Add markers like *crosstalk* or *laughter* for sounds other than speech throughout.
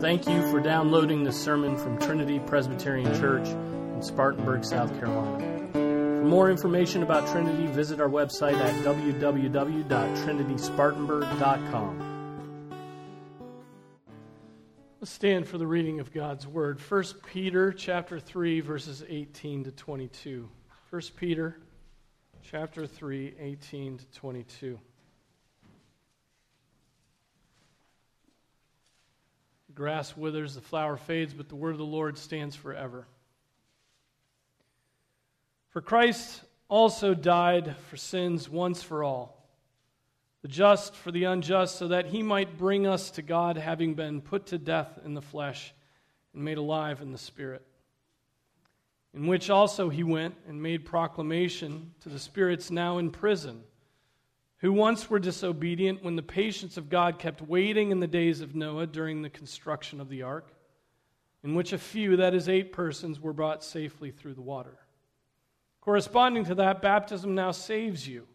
Thank you for downloading this sermon from Trinity Presbyterian Church in Spartanburg, South Carolina. For more information about Trinity, visit our website at www.trinityspartanburg.com. Let's stand for the reading of God's word. 1 Peter chapter 3 verses 18 to 22. 1 Peter chapter 3 18 to 22. Grass withers, the flower fades, but the word of the Lord stands forever. For Christ also died for sins once for all, the just for the unjust, so that he might bring us to God, having been put to death in the flesh and made alive in the Spirit. In which also he went and made proclamation to the spirits now in prison who once were disobedient when the patience of God kept waiting in the days of Noah during the construction of the ark, in which a few, that is, eight persons, were brought safely through the water. Corresponding to that, baptism now saves you,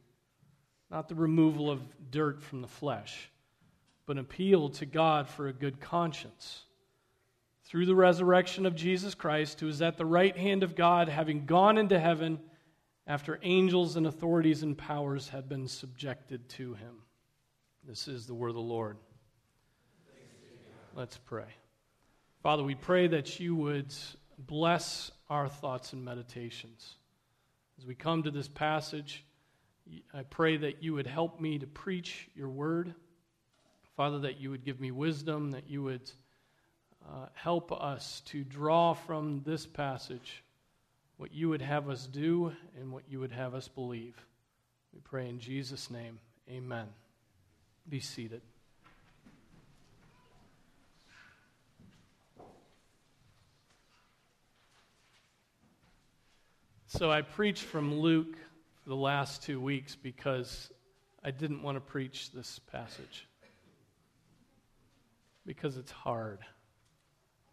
not the removal of dirt from the flesh, but an appeal to God for a good conscience. Through the resurrection of Jesus Christ, who is at the right hand of God, having gone into heaven after angels and authorities and powers had been subjected to him. This is the word of the Lord. Let's pray. Father, we pray that you would bless our thoughts and meditations. As we come to this passage, I pray that you would help me to preach your word. Father, that you would give me wisdom, that you would uh, help us to draw from this passage what you would have us do and what you would have us believe. We pray in Jesus' name. Amen. Be seated. So I preached from Luke for the last two weeks because I didn't want to preach this passage. Because it's hard.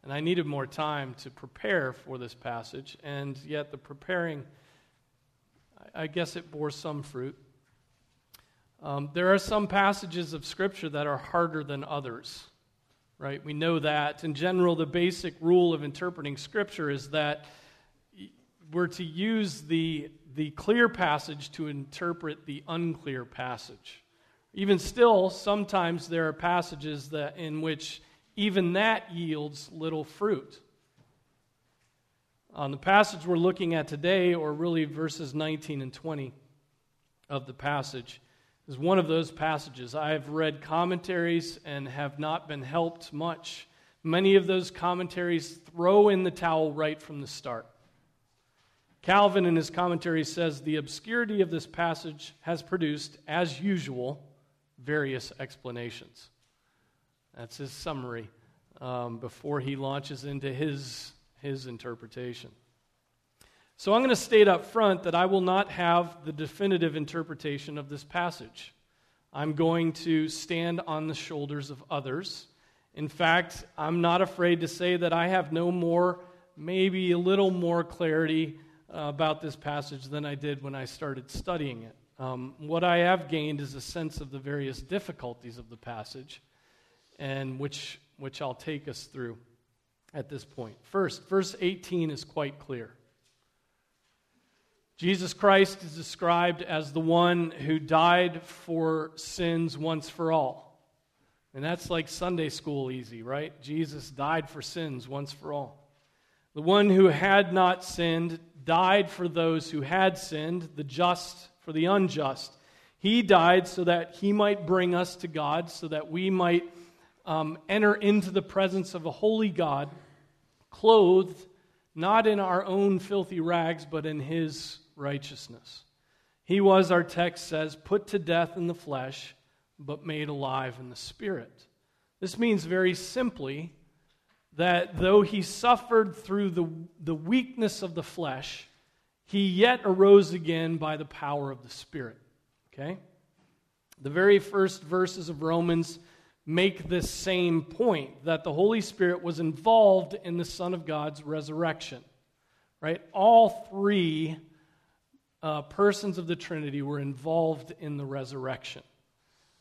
And I needed more time to prepare for this passage, and yet the preparing, I guess it bore some fruit. Um, there are some passages of Scripture that are harder than others, right? We know that. In general, the basic rule of interpreting Scripture is that we're to use the, the clear passage to interpret the unclear passage. Even still, sometimes there are passages that, in which even that yields little fruit. On the passage we're looking at today, or really verses 19 and 20 of the passage, is one of those passages. I have read commentaries and have not been helped much. Many of those commentaries throw in the towel right from the start. Calvin, in his commentary, says the obscurity of this passage has produced, as usual, various explanations. That's his summary um, before he launches into his, his interpretation. So I'm going to state up front that I will not have the definitive interpretation of this passage. I'm going to stand on the shoulders of others. In fact, I'm not afraid to say that I have no more, maybe a little more clarity uh, about this passage than I did when I started studying it. Um, what I have gained is a sense of the various difficulties of the passage and which, which I'll take us through at this point. First, verse 18 is quite clear. Jesus Christ is described as the one who died for sins once for all. And that's like Sunday school easy, right? Jesus died for sins once for all. The one who had not sinned died for those who had sinned, the just for the unjust. He died so that he might bring us to God, so that we might um, enter into the presence of a holy God, clothed not in our own filthy rags, but in his righteousness. He was, our text says, put to death in the flesh, but made alive in the spirit. This means very simply that though he suffered through the, the weakness of the flesh, he yet arose again by the power of the Spirit. Okay? The very first verses of Romans make this same point that the Holy Spirit was involved in the Son of God's resurrection. Right? All three uh, persons of the Trinity were involved in the resurrection.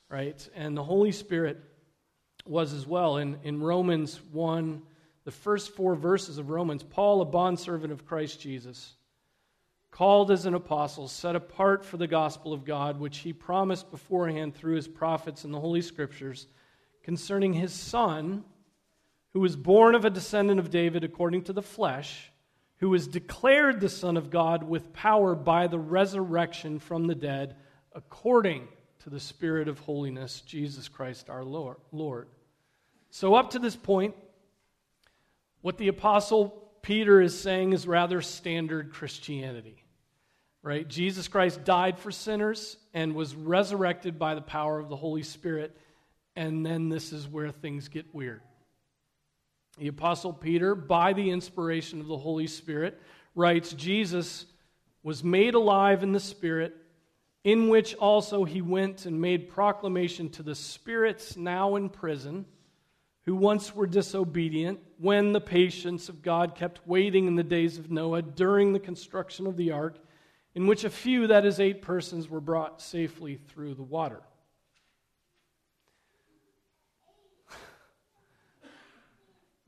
Right? And the Holy Spirit was as well. In, in Romans 1, the first four verses of Romans, Paul, a bondservant of Christ Jesus, called as an apostle, set apart for the gospel of God, which he promised beforehand through his prophets in the Holy Scriptures, concerning his Son, who was born of a descendant of David according to the flesh, who was declared the Son of God with power by the resurrection from the dead, according to the Spirit of holiness, Jesus Christ our Lord. So, up to this point, what the Apostle Peter is saying is rather standard Christianity. Right? Jesus Christ died for sinners and was resurrected by the power of the Holy Spirit. And then this is where things get weird. The Apostle Peter, by the inspiration of the Holy Spirit, writes Jesus was made alive in the Spirit, in which also he went and made proclamation to the spirits now in prison who once were disobedient, when the patience of God kept waiting in the days of Noah during the construction of the ark, in which a few, that is, eight persons, were brought safely through the water.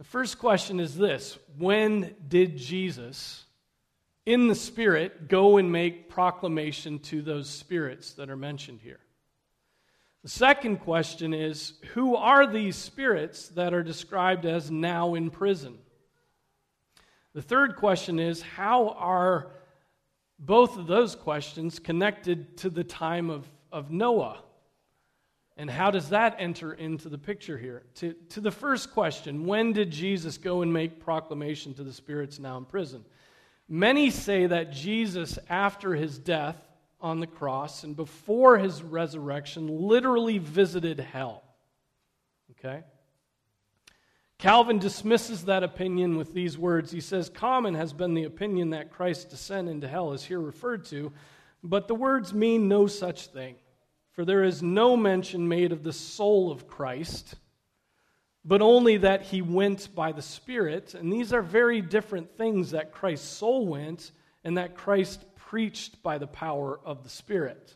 The first question is this When did Jesus, in the Spirit, go and make proclamation to those spirits that are mentioned here? The second question is Who are these spirits that are described as now in prison? The third question is How are both of those questions connected to the time of, of Noah? And how does that enter into the picture here? To, to the first question, when did Jesus go and make proclamation to the spirits now in prison? Many say that Jesus, after his death, on the cross and before his resurrection literally visited hell. Okay? Calvin dismisses that opinion with these words. He says, Common has been the opinion that Christ's descent into hell is here referred to, but the words mean no such thing. For there is no mention made of the soul of Christ, but only that he went by the Spirit. And these are very different things that Christ's soul went and that Christ preached by the power of the Spirit.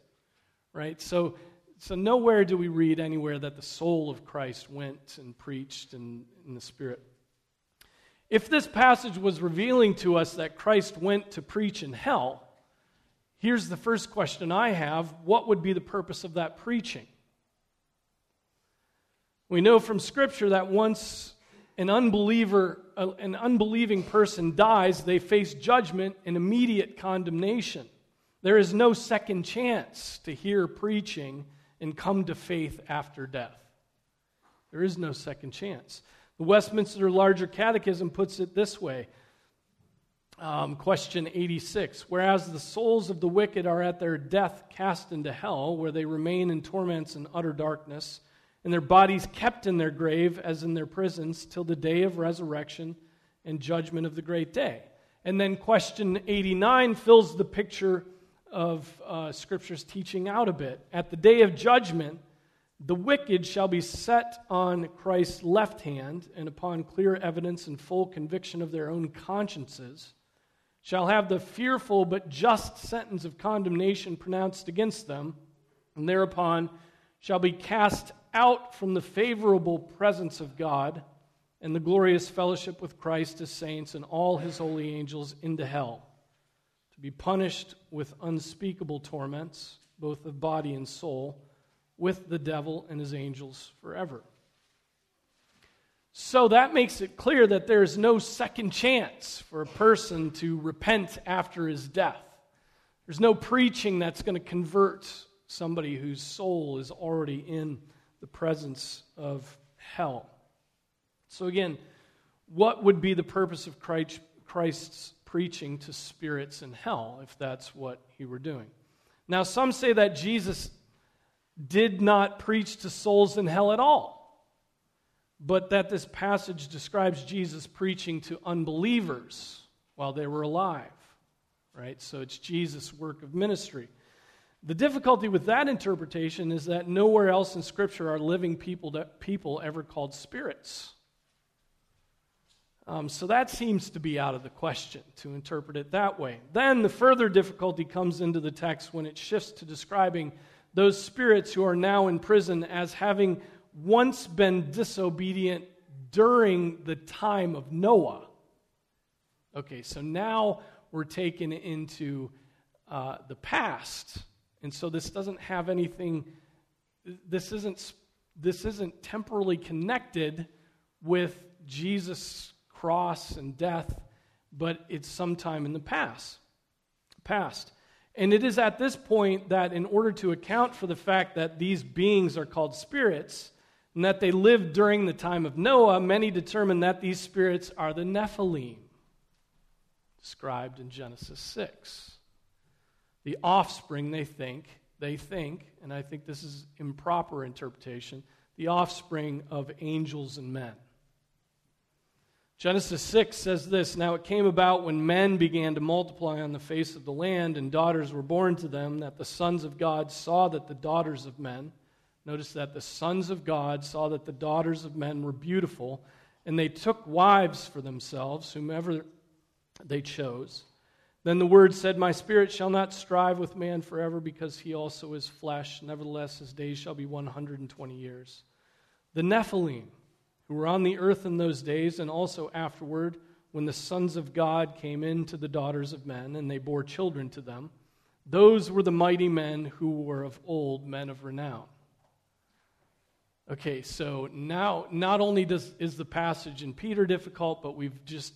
Right? So, so nowhere do we read anywhere that the soul of Christ went and preached in, in the Spirit. If this passage was revealing to us that Christ went to preach in hell, here's the first question I have what would be the purpose of that preaching? We know from Scripture that once an unbeliever, uh, an unbelieving person dies, they face judgment and immediate condemnation. There is no second chance to hear preaching and come to faith after death. There is no second chance. The Westminster Larger Catechism puts it this way um, question 86 Whereas the souls of the wicked are at their death cast into hell, where they remain in torments and utter darkness and their bodies kept in their grave as in their prisons till the day of resurrection and judgment of the great day. And then question 89 fills the picture of uh, Scripture's teaching out a bit. At the day of judgment, the wicked shall be set on Christ's left hand, and upon clear evidence and full conviction of their own consciences, shall have the fearful but just sentence of condemnation pronounced against them, and thereupon shall be cast out from the favorable presence of God and the glorious fellowship with Christ, his saints, and all his holy angels into hell, to be punished with unspeakable torments, both of body and soul, with the devil and his angels forever. So that makes it clear that there is no second chance for a person to repent after his death. There's no preaching that's going to convert somebody whose soul is already in the presence of hell. So, again, what would be the purpose of Christ's preaching to spirits in hell if that's what he were doing? Now, some say that Jesus did not preach to souls in hell at all, but that this passage describes Jesus preaching to unbelievers while they were alive, right? So it's Jesus' work of ministry. The difficulty with that interpretation is that nowhere else in Scripture are living people, people ever called spirits. Um, so that seems to be out of the question to interpret it that way. Then the further difficulty comes into the text when it shifts to describing those spirits who are now in prison as having once been disobedient during the time of Noah. Okay, so now we're taken into uh, the past. And so this doesn't have anything, this isn't, this isn't temporally connected with Jesus' cross and death, but it's sometime in the past. Past. And it is at this point that, in order to account for the fact that these beings are called spirits and that they lived during the time of Noah, many determine that these spirits are the Nephilim, described in Genesis 6. The offspring, they think, they think, and I think this is improper interpretation, the offspring of angels and men. Genesis 6 says this Now it came about when men began to multiply on the face of the land, and daughters were born to them, that the sons of God saw that the daughters of men, notice that the sons of God saw that the daughters of men were beautiful, and they took wives for themselves, whomever they chose. Then the word said, My spirit shall not strive with man forever, because he also is flesh. Nevertheless, his days shall be 120 years. The Nephilim who were on the earth in those days, and also afterward, when the sons of God came in to the daughters of men, and they bore children to them. Those were the mighty men who were of old, men of renown. Okay, so now not only does, is the passage in Peter difficult, but we've just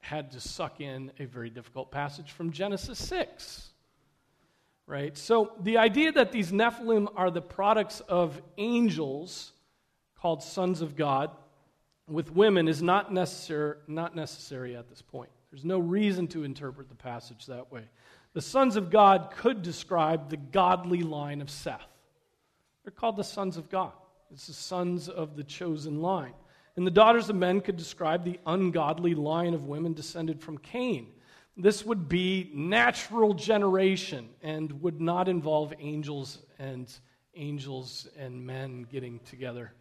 had to suck in a very difficult passage from Genesis 6. Right? So the idea that these Nephilim are the products of angels called sons of God with women is not necessary, not necessary at this point. There's no reason to interpret the passage that way. The sons of God could describe the godly line of Seth. They're called the sons of God. It's the sons of the chosen line. And the daughters of men could describe the ungodly line of women descended from Cain. This would be natural generation and would not involve angels and angels and men getting together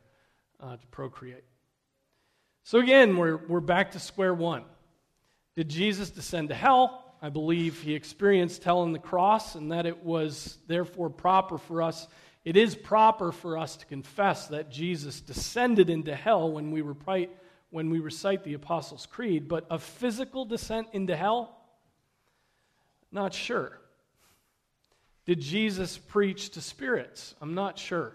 uh, to procreate. So again, we're, we're back to square one. Did Jesus descend to hell? I believe he experienced hell on the cross and that it was therefore proper for us. It is proper for us to confess that Jesus descended into hell when we, when we recite the Apostles' Creed, but a physical descent into hell? Not sure. Did Jesus preach to spirits? I'm not sure.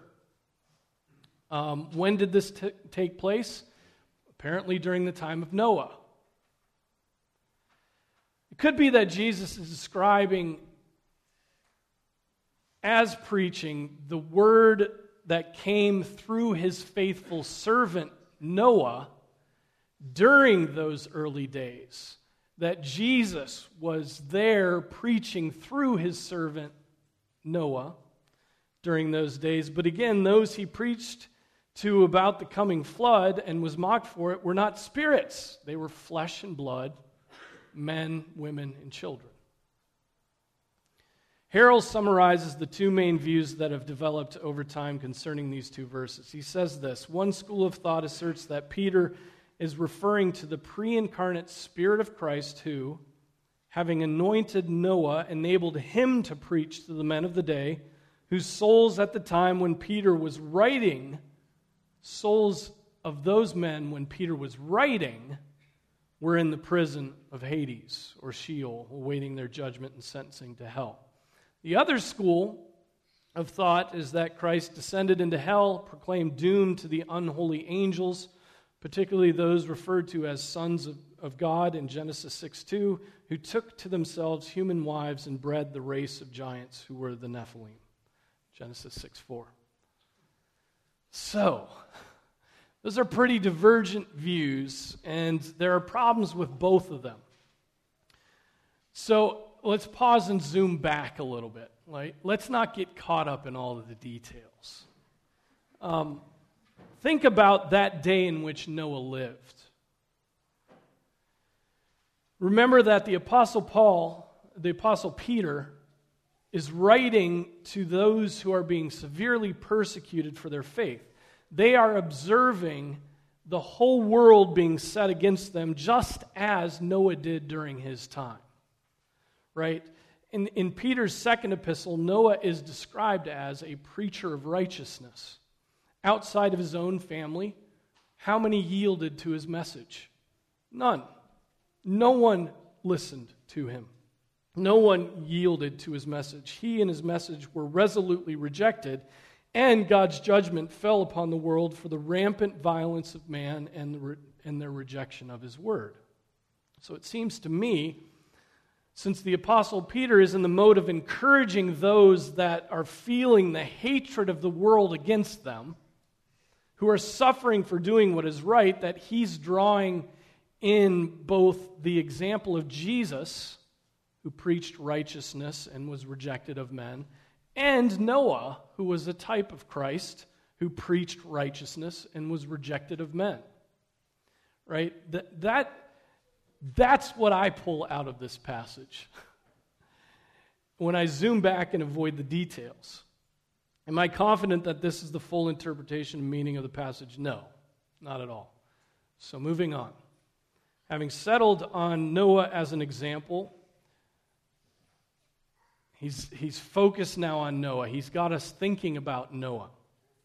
Um, when did this t- take place? apparently during the time of Noah. It could be that Jesus is describing as preaching the word that came through his faithful servant Noah during those early days. That Jesus was there preaching through his servant Noah during those days. But again, those he preached to about the coming flood and was mocked for it were not spirits, they were flesh and blood, men, women, and children. Harrell summarizes the two main views that have developed over time concerning these two verses. He says this One school of thought asserts that Peter is referring to the pre incarnate Spirit of Christ who, having anointed Noah, enabled him to preach to the men of the day, whose souls at the time when Peter was writing souls of those men, when Peter was writing, were in the prison of Hades or Sheol, awaiting their judgment and sentencing to hell. The other school of thought is that Christ descended into hell, proclaimed doom to the unholy angels, particularly those referred to as sons of, of God in Genesis 6 2, who took to themselves human wives and bred the race of giants who were the Nephilim. Genesis 6 4. So, those are pretty divergent views, and there are problems with both of them. So, let's pause and zoom back a little bit. Let's not get caught up in all of the details. Um, think about that day in which Noah lived. Remember that the Apostle Paul, the Apostle Peter, is writing to those who are being severely persecuted for their faith. They are observing the whole world being set against them, just as Noah did during his time. Right? In, in Peter's second epistle, Noah is described as a preacher of righteousness. outside of his own family, how many yielded to his message? None. No one listened to him. No one yielded to his message. He and his message were resolutely rejected, and God's judgment fell upon the world for the rampant violence of man and, the re- and their rejection of his word. So it seems to me, since the Apostle Peter is in the mode of encouraging those that are feeling the hatred of the world against them, who are suffering for doing what is right, that he's drawing in both the example of Jesus who preached righteousness and was rejected of men, and Noah, who was a type of Christ, who preached righteousness and was rejected of men. Right? That, that, that's what I pull out of this passage. when I zoom back and avoid the details. Am I confident that this is the full interpretation and meaning of the passage? No, not at all. So, moving on. Having settled on Noah as an example, He's, he's focused now on Noah. He's got us thinking about Noah.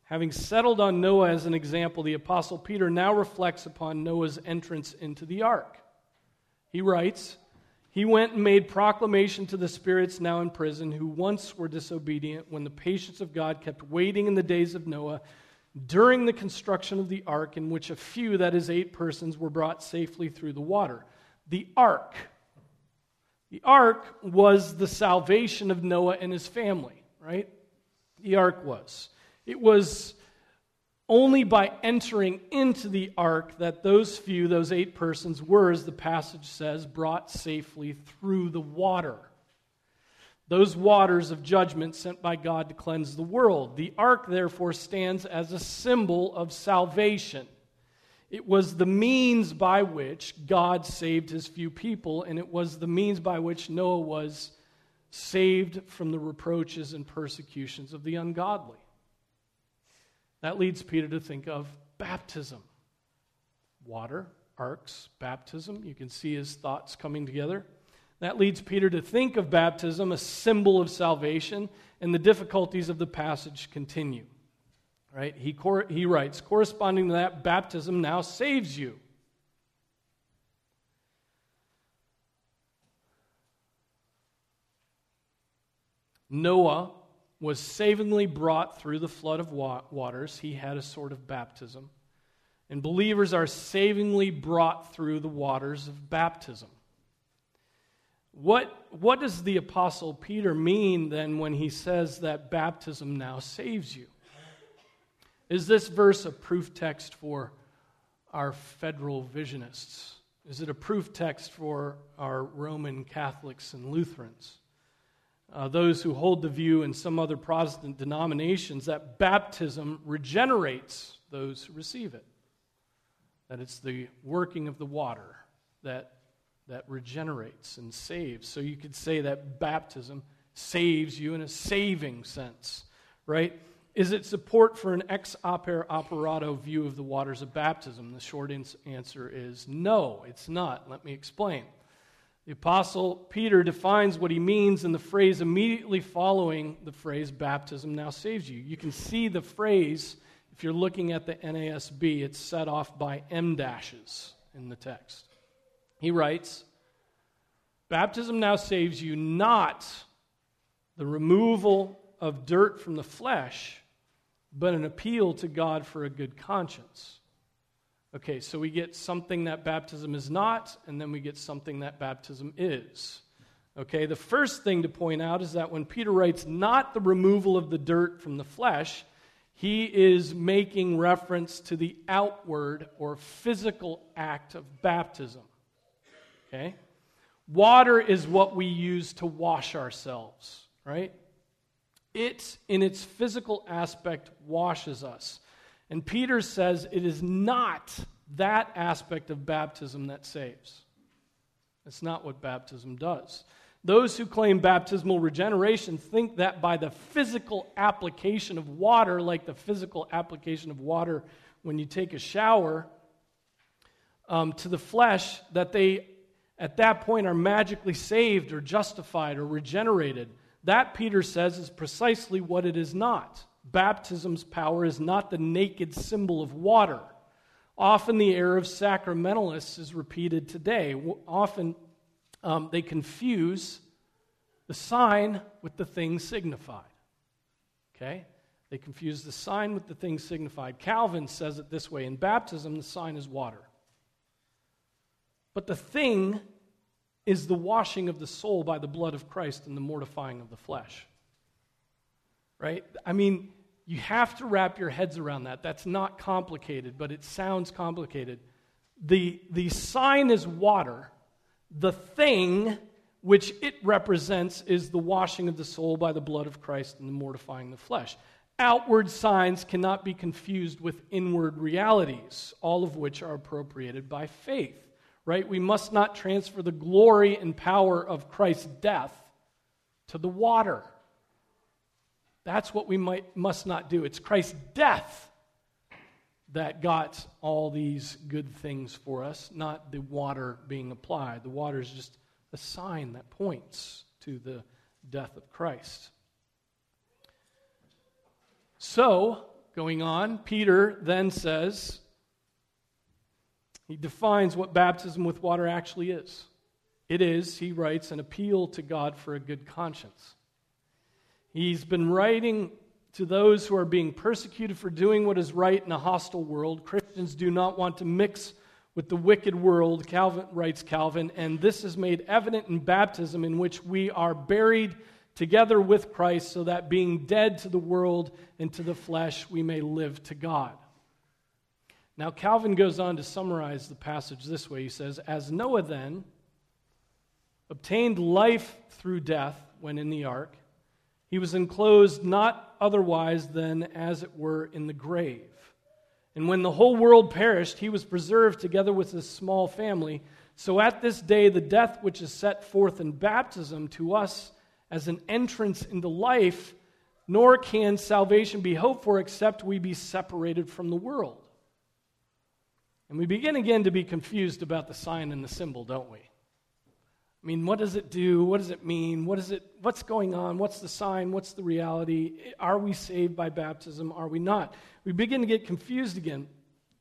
Having settled on Noah as an example, the Apostle Peter now reflects upon Noah's entrance into the ark. He writes, He went and made proclamation to the spirits now in prison, who once were disobedient, when the patience of God kept waiting in the days of Noah during the construction of the ark, in which a few, that is, eight persons, were brought safely through the water. The ark the ark was the salvation of Noah and his family, right? The ark was. It was only by entering into the ark that those few, those eight persons, were, as the passage says, brought safely through the water. Those waters of judgment sent by God to cleanse the world. The ark, therefore, stands as a symbol of salvation. It was the means by which God saved his few people, and it was the means by which Noah was saved from the reproaches and persecutions of the ungodly. That leads Peter to think of baptism. Water, arks, baptism. You can see his thoughts coming together. That leads Peter to think of baptism, a symbol of salvation, and the difficulties of the passage continue. Right? He, cor- he writes, corresponding to that, baptism now saves you. Noah was savingly brought through the flood of waters. He had a sort of baptism. And believers are savingly brought through the waters of baptism. What, what does the Apostle Peter mean then when he says that baptism now saves you? Is this verse a proof text for our federal visionists? Is it a proof text for our Roman Catholics and Lutherans? Uh, those who hold the view in some other Protestant denominations that baptism regenerates those who receive it. That it's the working of the water that, that regenerates and saves. So you could say that baptism saves you in a saving sense, right? Is it support for an ex opere operato view of the waters of baptism? The short answer is no, it's not. Let me explain. The Apostle Peter defines what he means in the phrase immediately following the phrase, baptism now saves you. You can see the phrase, if you're looking at the NASB, it's set off by em dashes in the text. He writes, Baptism now saves you not the removal of dirt from the flesh but an appeal to God for a good conscience. Okay, so we get something that baptism is not, and then we get something that baptism is. Okay, the first thing to point out is that when Peter writes not the removal of the dirt from the flesh, he is making reference to the outward or physical act of baptism. Okay? Water is what we use to wash ourselves, right? It, in its physical aspect, washes us. And Peter says it is not that aspect of baptism that saves. It's not what baptism does. Those who claim baptismal regeneration think that by the physical application of water, like the physical application of water when you take a shower, um, to the flesh, that they at that point are magically saved or justified or regenerated. That, Peter says, is precisely what it is not. Baptism's power is not the naked symbol of water. Often the error of sacramentalists is repeated today. Often um, they confuse the sign with the thing signified. Okay? They confuse the sign with the thing signified. Calvin says it this way In baptism, the sign is water. But the thing is the washing of the soul by the blood of Christ and the mortifying of the flesh. Right? I mean, you have to wrap your heads around that. That's not complicated, but it sounds complicated. The, the sign is water. The thing which it represents is the washing of the soul by the blood of Christ and the mortifying the flesh. Outward signs cannot be confused with inward realities, all of which are appropriated by faith right? We must not transfer the glory and power of Christ's death to the water. That's what we might, must not do. It's Christ's death that got all these good things for us, not the water being applied. The water is just a sign that points to the death of Christ. So, going on, Peter then says, he defines what baptism with water actually is. It is, he writes, an appeal to God for a good conscience. He's been writing to those who are being persecuted for doing what is right in a hostile world. Christians do not want to mix with the wicked world, Calvin writes Calvin, and this is made evident in baptism, in which we are buried together with Christ, so that being dead to the world and to the flesh, we may live to God. Now, Calvin goes on to summarize the passage this way. He says, As Noah then obtained life through death when in the ark, he was enclosed not otherwise than as it were in the grave. And when the whole world perished, he was preserved together with his small family. So at this day, the death which is set forth in baptism to us as an entrance into life, nor can salvation be hoped for except we be separated from the world. And we begin again to be confused about the sign and the symbol, don't we? I mean, what does it do? What does it mean? What is it, what's going on? What's the sign? What's the reality? Are we saved by baptism? Are we not? We begin to get confused again.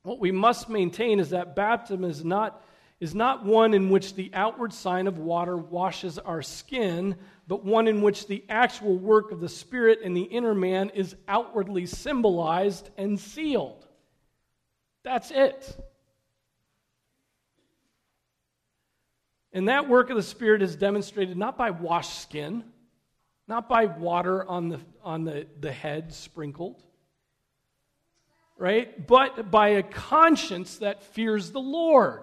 What we must maintain is that baptism is not, is not one in which the outward sign of water washes our skin, but one in which the actual work of the Spirit in the inner man is outwardly symbolized and sealed. That's it. And that work of the Spirit is demonstrated not by washed skin, not by water on the, on the, the head sprinkled, right? But by a conscience that fears the Lord,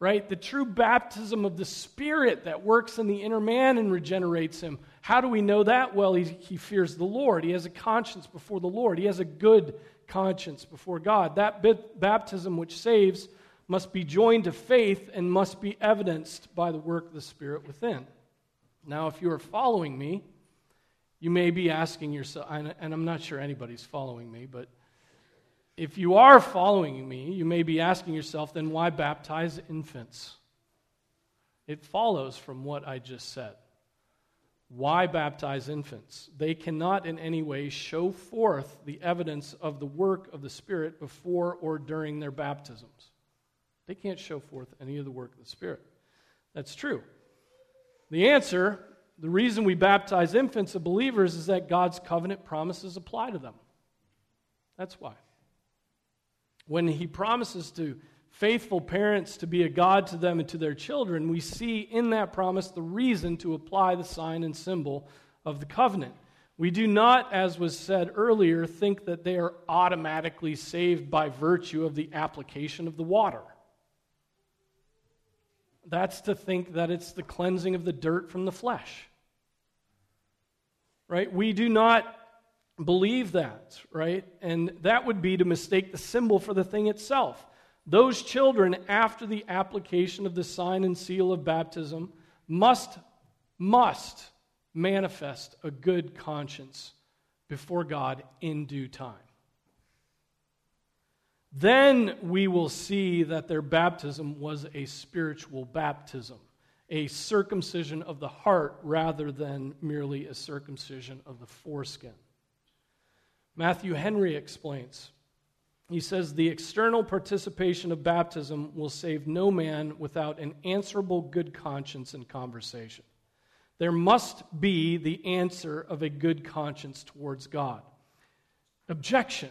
right? The true baptism of the Spirit that works in the inner man and regenerates him. How do we know that? Well, he, he fears the Lord. He has a conscience before the Lord, he has a good conscience before God. That baptism which saves must be joined to faith and must be evidenced by the work of the Spirit within. Now, if you are following me, you may be asking yourself, and I'm not sure anybody's following me, but if you are following me, you may be asking yourself, then why baptize infants? It follows from what I just said. Why baptize infants? They cannot in any way show forth the evidence of the work of the Spirit before or during their baptisms. They can't show forth any of the work of the Spirit. That's true. The answer, the reason we baptize infants of believers is that God's covenant promises apply to them. That's why. When He promises to faithful parents to be a God to them and to their children, we see in that promise the reason to apply the sign and symbol of the covenant. We do not, as was said earlier, think that they are automatically saved by virtue of the application of the water. That's to think that it's the cleansing of the dirt from the flesh. Right? We do not believe that, right? And that would be to mistake the symbol for the thing itself. Those children, after the application of the sign and seal of baptism, must, must manifest a good conscience before God in due time. Then we will see that their baptism was a spiritual baptism, a circumcision of the heart rather than merely a circumcision of the foreskin. Matthew Henry explains. He says, The external participation of baptism will save no man without an answerable good conscience in conversation. There must be the answer of a good conscience towards God. Objection.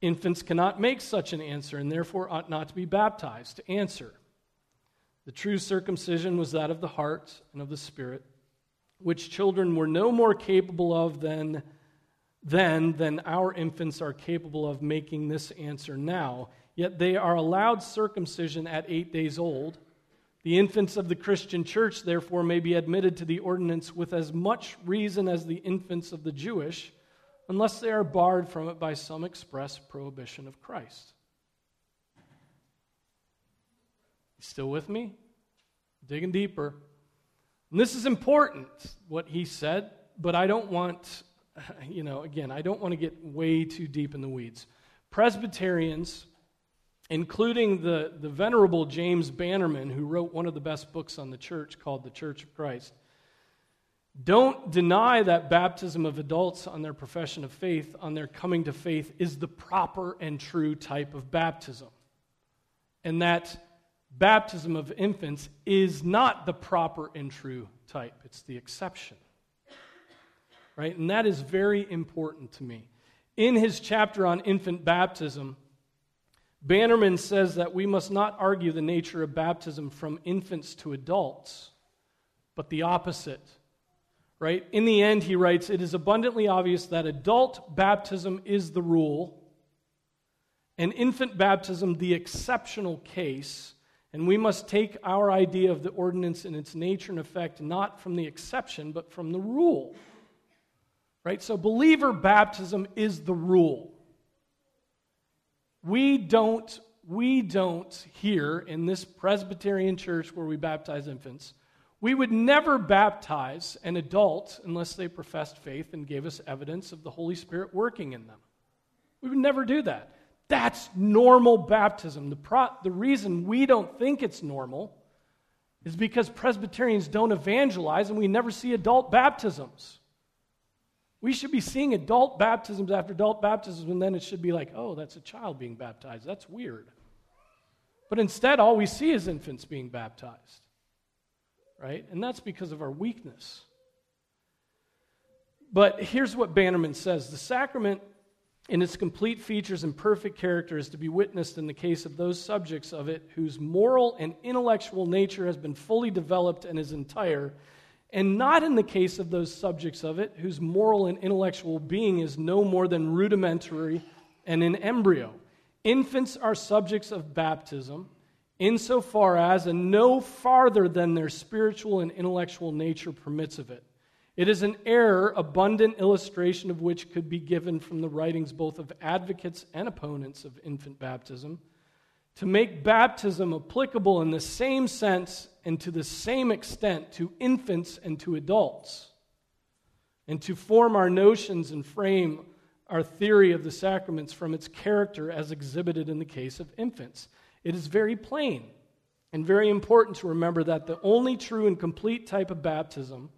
Infants cannot make such an answer and therefore ought not to be baptized. To answer. The true circumcision was that of the heart and of the spirit, which children were no more capable of than then than our infants are capable of making this answer now. Yet they are allowed circumcision at eight days old. The infants of the Christian church, therefore, may be admitted to the ordinance with as much reason as the infants of the Jewish, unless they are barred from it by some express prohibition of Christ. Still with me? Digging deeper. And this is important, what he said, but I don't want *laughs* you know, again, I don't want to get way too deep in the weeds. Presbyterians, including the, the venerable James Bannerman, who wrote one of the best books on the church called The Church of Christ, don't deny that baptism of adults on their profession of faith, on their coming to faith, is the proper and true type of baptism. And that baptism of infants is not the proper and true type, it's the exception right? And that is very important to me. In his chapter on infant baptism, Bannerman says that we must not argue the nature of baptism from infants to adults, but the opposite. Right? In the end, he writes, it is abundantly obvious that adult baptism is the rule, and infant baptism the exceptional case, and we must take our idea of the ordinance in its nature and effect not from the exception, but from the rule. Right? So, believer baptism is the rule. We don't, we don't here in this Presbyterian church where we baptize infants, we would never baptize an adult unless they professed faith and gave us evidence of the Holy Spirit working in them. We would never do that. That's normal baptism. The, pro- the reason we don't think it's normal is because Presbyterians don't evangelize and we never see adult baptisms. We should be seeing adult baptisms after adult baptisms, and then it should be like, oh, that's a child being baptized. That's weird. But instead, all we see is infants being baptized. Right? And that's because of our weakness. But here's what Bannerman says The sacrament, in its complete features and perfect character, is to be witnessed in the case of those subjects of it whose moral and intellectual nature has been fully developed and is entire and not in the case of those subjects of it whose moral and intellectual being is no more than rudimentary and in embryo. Infants are subjects of baptism insofar as and no farther than their spiritual and intellectual nature permits of it. It is an error, abundant illustration of which could be given from the writings both of advocates and opponents of infant baptism to make baptism applicable in the same sense and to the same extent to infants and to adults, and to form our notions and frame our theory of the sacraments from its character as exhibited in the case of infants. It is very plain and very important to remember that the only true and complete type of baptism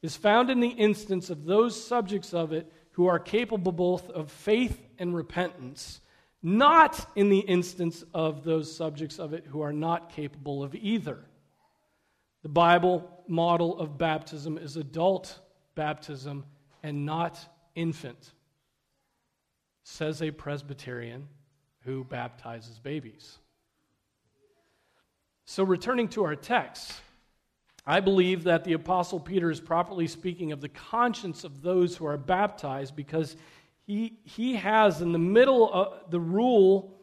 is found in the instance of those subjects of it who are capable both of faith and repentance not in the instance of those subjects of it who are not capable of either. The Bible model of baptism is adult baptism and not infant, says a Presbyterian who baptizes babies. So, returning to our text, I believe that the Apostle Peter is properly speaking of the conscience of those who are baptized because he, he has in the middle of the rule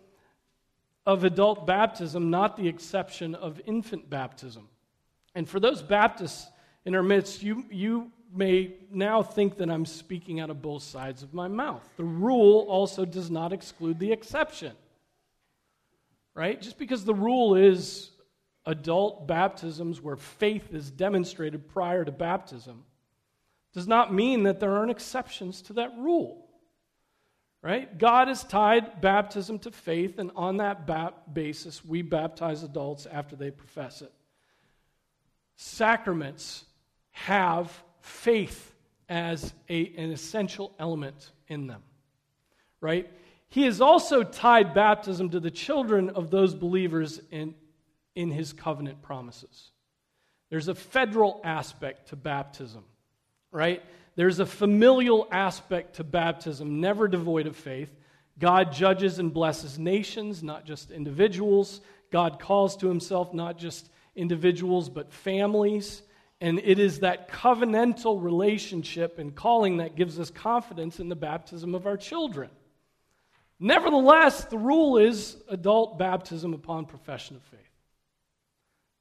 of adult baptism, not the exception of infant baptism. And for those Baptists in our midst, you, you may now think that I'm speaking out of both sides of my mouth. The rule also does not exclude the exception. Right? Just because the rule is adult baptisms where faith is demonstrated prior to baptism does not mean that there aren't exceptions to that rule. Right? God has tied baptism to faith, and on that basis, we baptize adults after they profess it. Sacraments have faith as a, an essential element in them, right? He has also tied baptism to the children of those believers in, in his covenant promises. There's a federal aspect to baptism, right? There's a familial aspect to baptism, never devoid of faith. God judges and blesses nations, not just individuals. God calls to himself not just individuals, but families. And it is that covenantal relationship and calling that gives us confidence in the baptism of our children. Nevertheless, the rule is adult baptism upon profession of faith.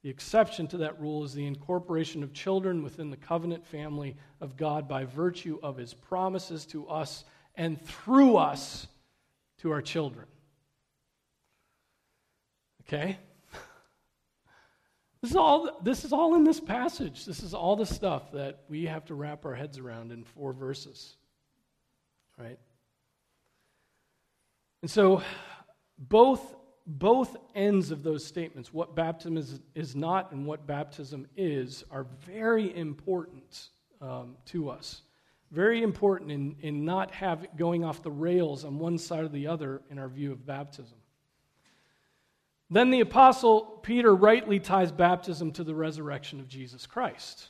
The exception to that rule is the incorporation of children within the covenant family of God by virtue of his promises to us and through us to our children. Okay? *laughs* This is all this is all in this passage. This is all the stuff that we have to wrap our heads around in four verses. Right? And so both both ends of those statements, what baptism is, is not and what baptism is, are very important um, to us. Very important in, in not have, going off the rails on one side or the other in our view of baptism. Then the Apostle Peter rightly ties baptism to the resurrection of Jesus Christ.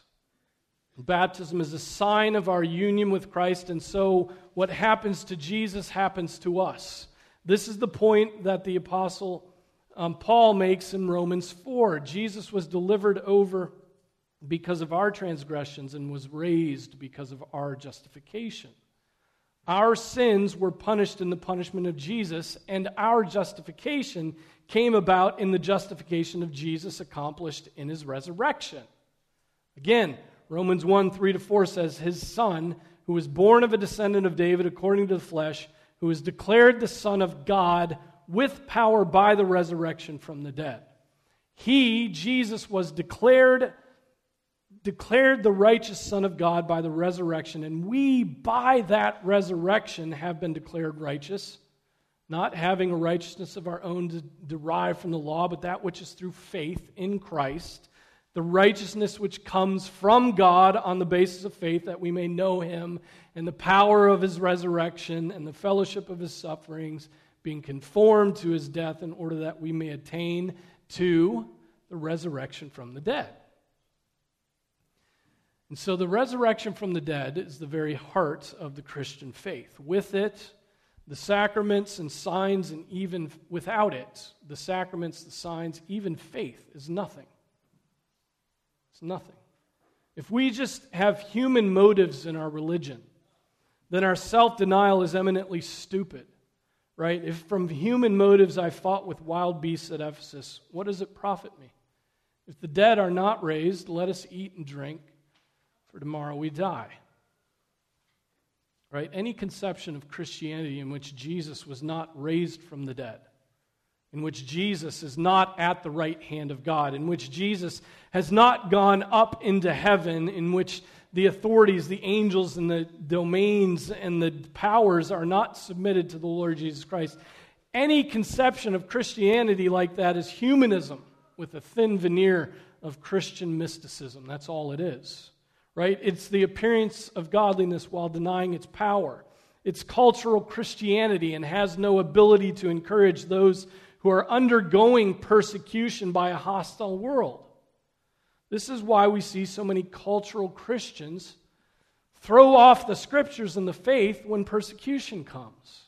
Baptism is a sign of our union with Christ, and so what happens to Jesus happens to us. This is the point that the Apostle um, Paul makes in Romans 4. Jesus was delivered over because of our transgressions and was raised because of our justification. Our sins were punished in the punishment of Jesus, and our justification came about in the justification of Jesus accomplished in his resurrection. Again, Romans 1 3 to 4 says, His son, who was born of a descendant of David according to the flesh, who was declared the Son of God with power by the resurrection from the dead. He, Jesus, was declared declared the righteous Son of God by the resurrection, and we, by that resurrection, have been declared righteous, not having a righteousness of our own derived from the law, but that which is through faith in Christ, the righteousness which comes from God on the basis of faith, that we may know Him and the power of His resurrection and the fellowship of His sufferings, being conformed to His death, in order that we may attain to the resurrection from the dead. And so the resurrection from the dead is the very heart of the Christian faith. With it, the sacraments and signs, and even without it, the sacraments, the signs, even faith is nothing. It's nothing. If we just have human motives in our religion, then our self denial is eminently stupid, right? If from human motives I fought with wild beasts at Ephesus, what does it profit me? If the dead are not raised, let us eat and drink for tomorrow we die. Right? Any conception of Christianity in which Jesus was not raised from the dead, in which Jesus is not at the right hand of God, in which Jesus has not gone up into heaven, in which the authorities, the angels, and the domains and the powers are not submitted to the Lord Jesus Christ. Any conception of Christianity like that is humanism with a thin veneer of Christian mysticism. That's all it is right? It's the appearance of godliness while denying its power. It's cultural Christianity and has no ability to encourage those who are undergoing persecution by a hostile world. This is why we see so many cultural Christians throw off the scriptures and the faith when persecution comes.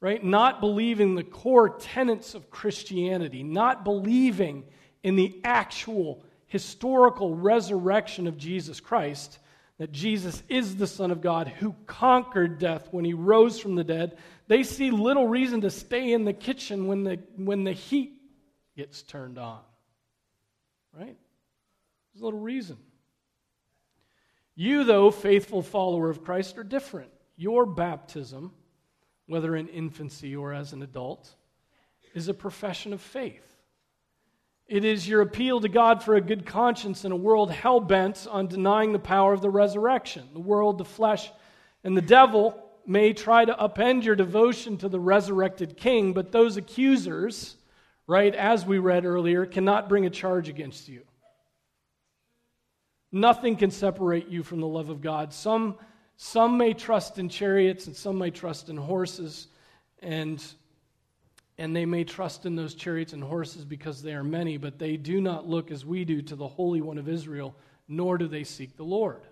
Right? Not believing the core tenets of Christianity, not believing in the actual historical resurrection of Jesus Christ, that Jesus is the Son of God who conquered death when he rose from the dead, they see little reason to stay in the kitchen when the, when the heat gets turned on. Right? There's little reason. You, though, faithful follower of Christ, are different. Your baptism, whether in infancy or as an adult, is a profession of faith. It is your appeal to God for a good conscience in a world hell bent on denying the power of the resurrection. The world, the flesh, and the devil may try to upend your devotion to the resurrected king, but those accusers, right, as we read earlier, cannot bring a charge against you. Nothing can separate you from the love of God. Some, some may trust in chariots and some may trust in horses, and, and they may trust in those chariots and horses because they are many, but they do not look as we do to the Holy One of Israel, nor do they seek the Lord.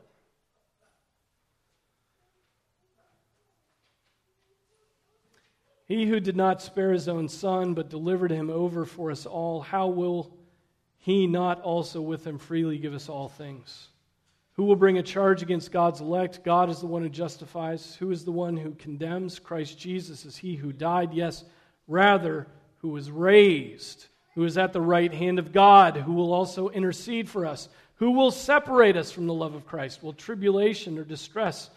He who did not spare his own son, but delivered him over for us all, how will he not also with him freely give us all things? Who will bring a charge against God's elect? God is the one who justifies. Who is the one who condemns? Christ Jesus is he who died, yes, rather, who was raised, who is at the right hand of God, who will also intercede for us. Who will separate us from the love of Christ? Will tribulation or distress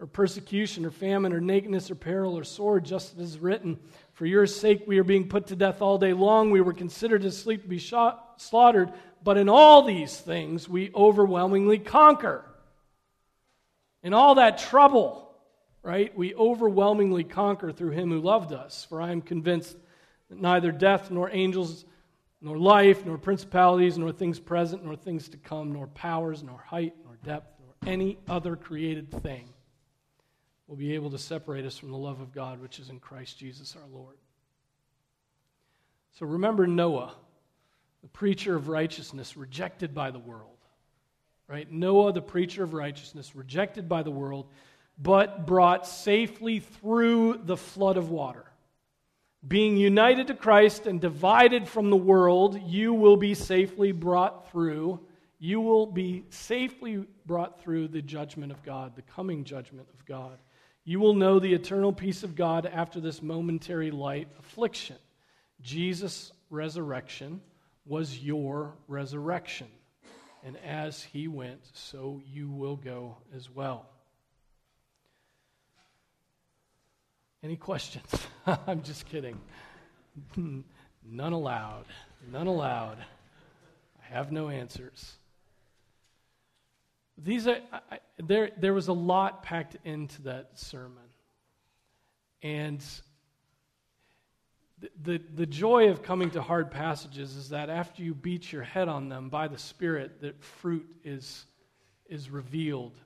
or persecution or famine or nakedness or peril or sword, just as is written? For your sake we are being put to death all day long. We were considered asleep to be shot, slaughtered, but in all these things we overwhelmingly conquer. In all that trouble, right, we overwhelmingly conquer through him who loved us. For I am convinced that neither death nor angels nor life, nor principalities, nor things present, nor things to come, nor powers, nor height, nor depth, nor any other created thing will be able to separate us from the love of God which is in Christ Jesus our Lord. So remember Noah, the preacher of righteousness, rejected by the world. Right? Noah, the preacher of righteousness, rejected by the world, but brought safely through the flood of water. Being united to Christ and divided from the world, you will be safely brought through. You will be safely brought through the judgment of God, the coming judgment of God. You will know the eternal peace of God after this momentary light affliction. Jesus' resurrection was your resurrection. And as he went, so you will go as well. Any questions? *laughs* I'm just kidding. *laughs* None allowed. None allowed. I have no answers. These are, I, there, there was a lot packed into that sermon. And the, the, the joy of coming to hard passages is that after you beat your head on them by the Spirit, that fruit is, is revealed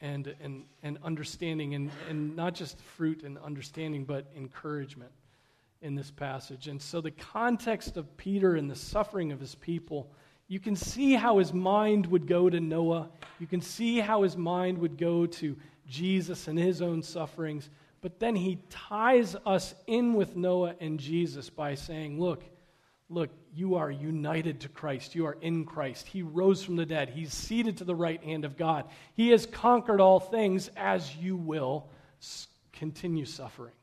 and, and, and understanding, and, and not just fruit and understanding, but encouragement in this passage. And so, the context of Peter and the suffering of his people you can see how his mind would go to Noah. You can see how his mind would go to Jesus and his own sufferings. But then he ties us in with Noah and Jesus by saying, Look, look, you are united to Christ. You are in Christ. He rose from the dead. He's seated to the right hand of God. He has conquered all things as you will continue suffering.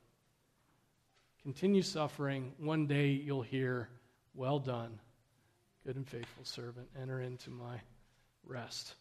Continue suffering. One day you'll hear, Well done Good and faithful servant, enter into my rest.